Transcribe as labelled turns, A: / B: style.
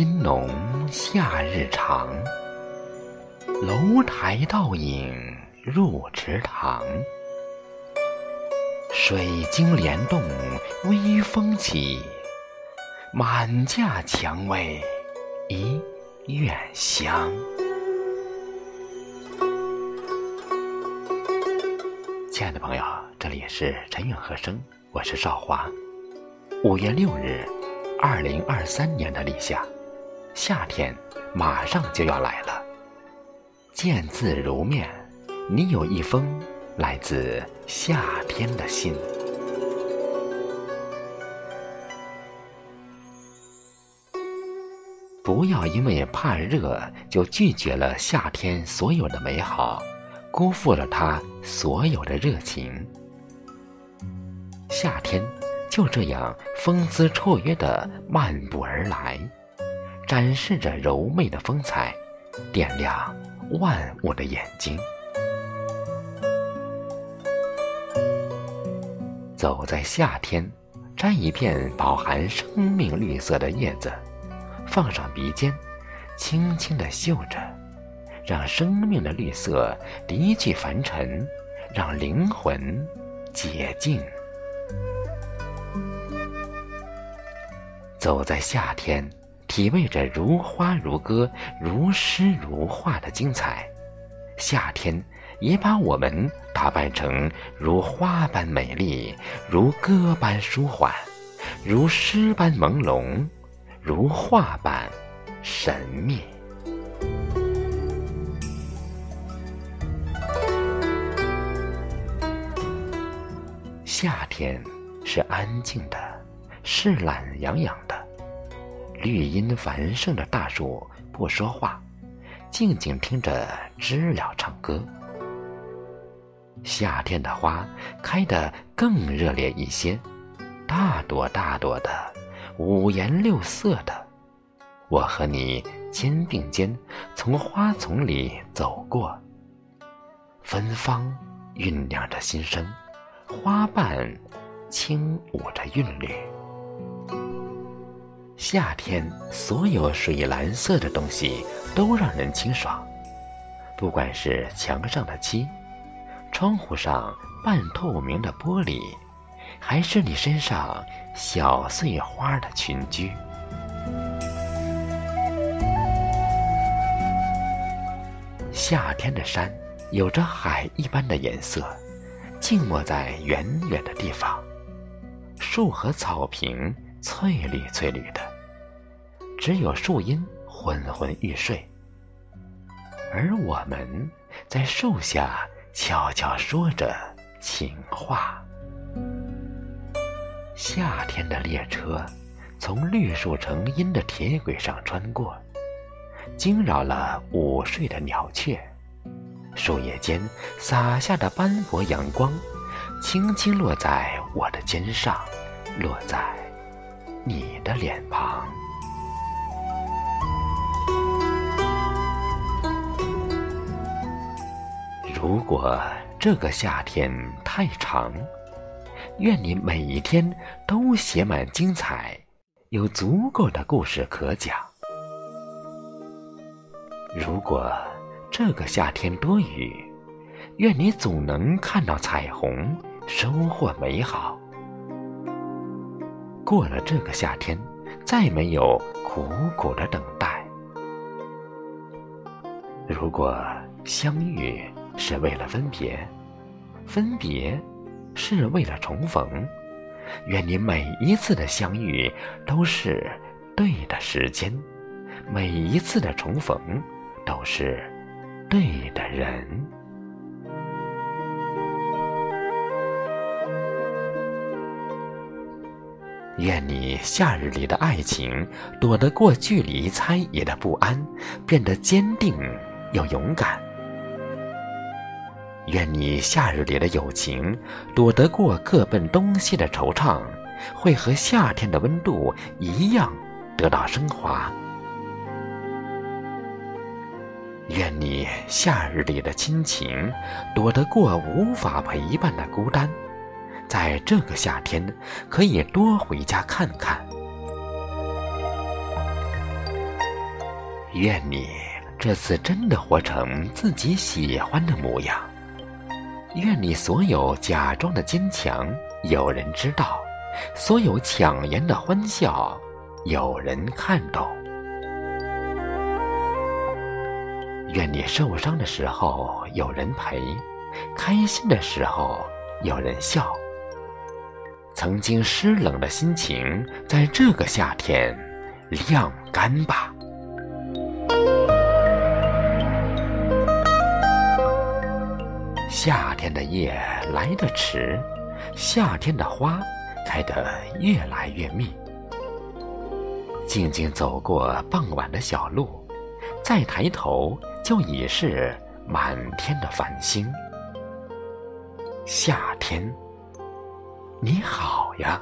A: 阴浓夏日长，楼台倒影入池塘。水晶帘动微风起，满架蔷薇一院香。亲爱的朋友，这里是陈远和声，我是少华。五月六日，二零二三年的立夏，夏天马上就要来了。见字如面，你有一封来自夏天的信。不要因为怕热就拒绝了夏天所有的美好。辜负了他所有的热情。夏天就这样风姿绰约地漫步而来，展示着柔媚的风采，点亮万物的眼睛。走在夏天，摘一片饱含生命绿色的叶子，放上鼻尖，轻轻地嗅着。让生命的绿色离去凡尘，让灵魂洁净。走在夏天，体味着如花如歌、如诗如画的精彩。夏天也把我们打扮成如花般美丽，如歌般舒缓，如诗般朦胧，如画般神秘。夏天是安静的，是懒洋洋的。绿荫繁盛的大树不说话，静静听着知了唱歌。夏天的花开得更热烈一些，大朵大朵的，五颜六色的。我和你肩并肩从花丛里走过，芬芳酝酿着新生。花瓣轻舞着韵律。夏天，所有水蓝色的东西都让人清爽，不管是墙上的漆，窗户上半透明的玻璃，还是你身上小碎花的裙裾。夏天的山有着海一般的颜色。静默在远远的地方，树和草坪翠绿翠绿的，只有树荫昏昏欲睡，而我们在树下悄悄说着情话。夏天的列车从绿树成荫的铁轨上穿过，惊扰了午睡的鸟雀。树叶间洒下的斑驳阳光，轻轻落在我的肩上，落在你的脸庞。如果这个夏天太长，愿你每一天都写满精彩，有足够的故事可讲。如果。这个夏天多雨，愿你总能看到彩虹，收获美好。过了这个夏天，再没有苦苦的等待。如果相遇是为了分别，分别是为了重逢，愿你每一次的相遇都是对的时间，每一次的重逢都是。对的人，愿你夏日里的爱情躲得过距离猜疑的不安，变得坚定又勇敢。愿你夏日里的友情躲得过各奔东西的惆怅，会和夏天的温度一样得到升华。愿你夏日里的亲情躲得过无法陪伴的孤单，在这个夏天可以多回家看看。愿你这次真的活成自己喜欢的模样。愿你所有假装的坚强有人知道，所有强颜的欢笑有人看懂。愿你受伤的时候有人陪，开心的时候有人笑。曾经湿冷的心情，在这个夏天晾干吧。夏天的夜来得迟，夏天的花开得越来越密。静静走过傍晚的小路，再抬头就已是满天的繁星。夏天，你好呀。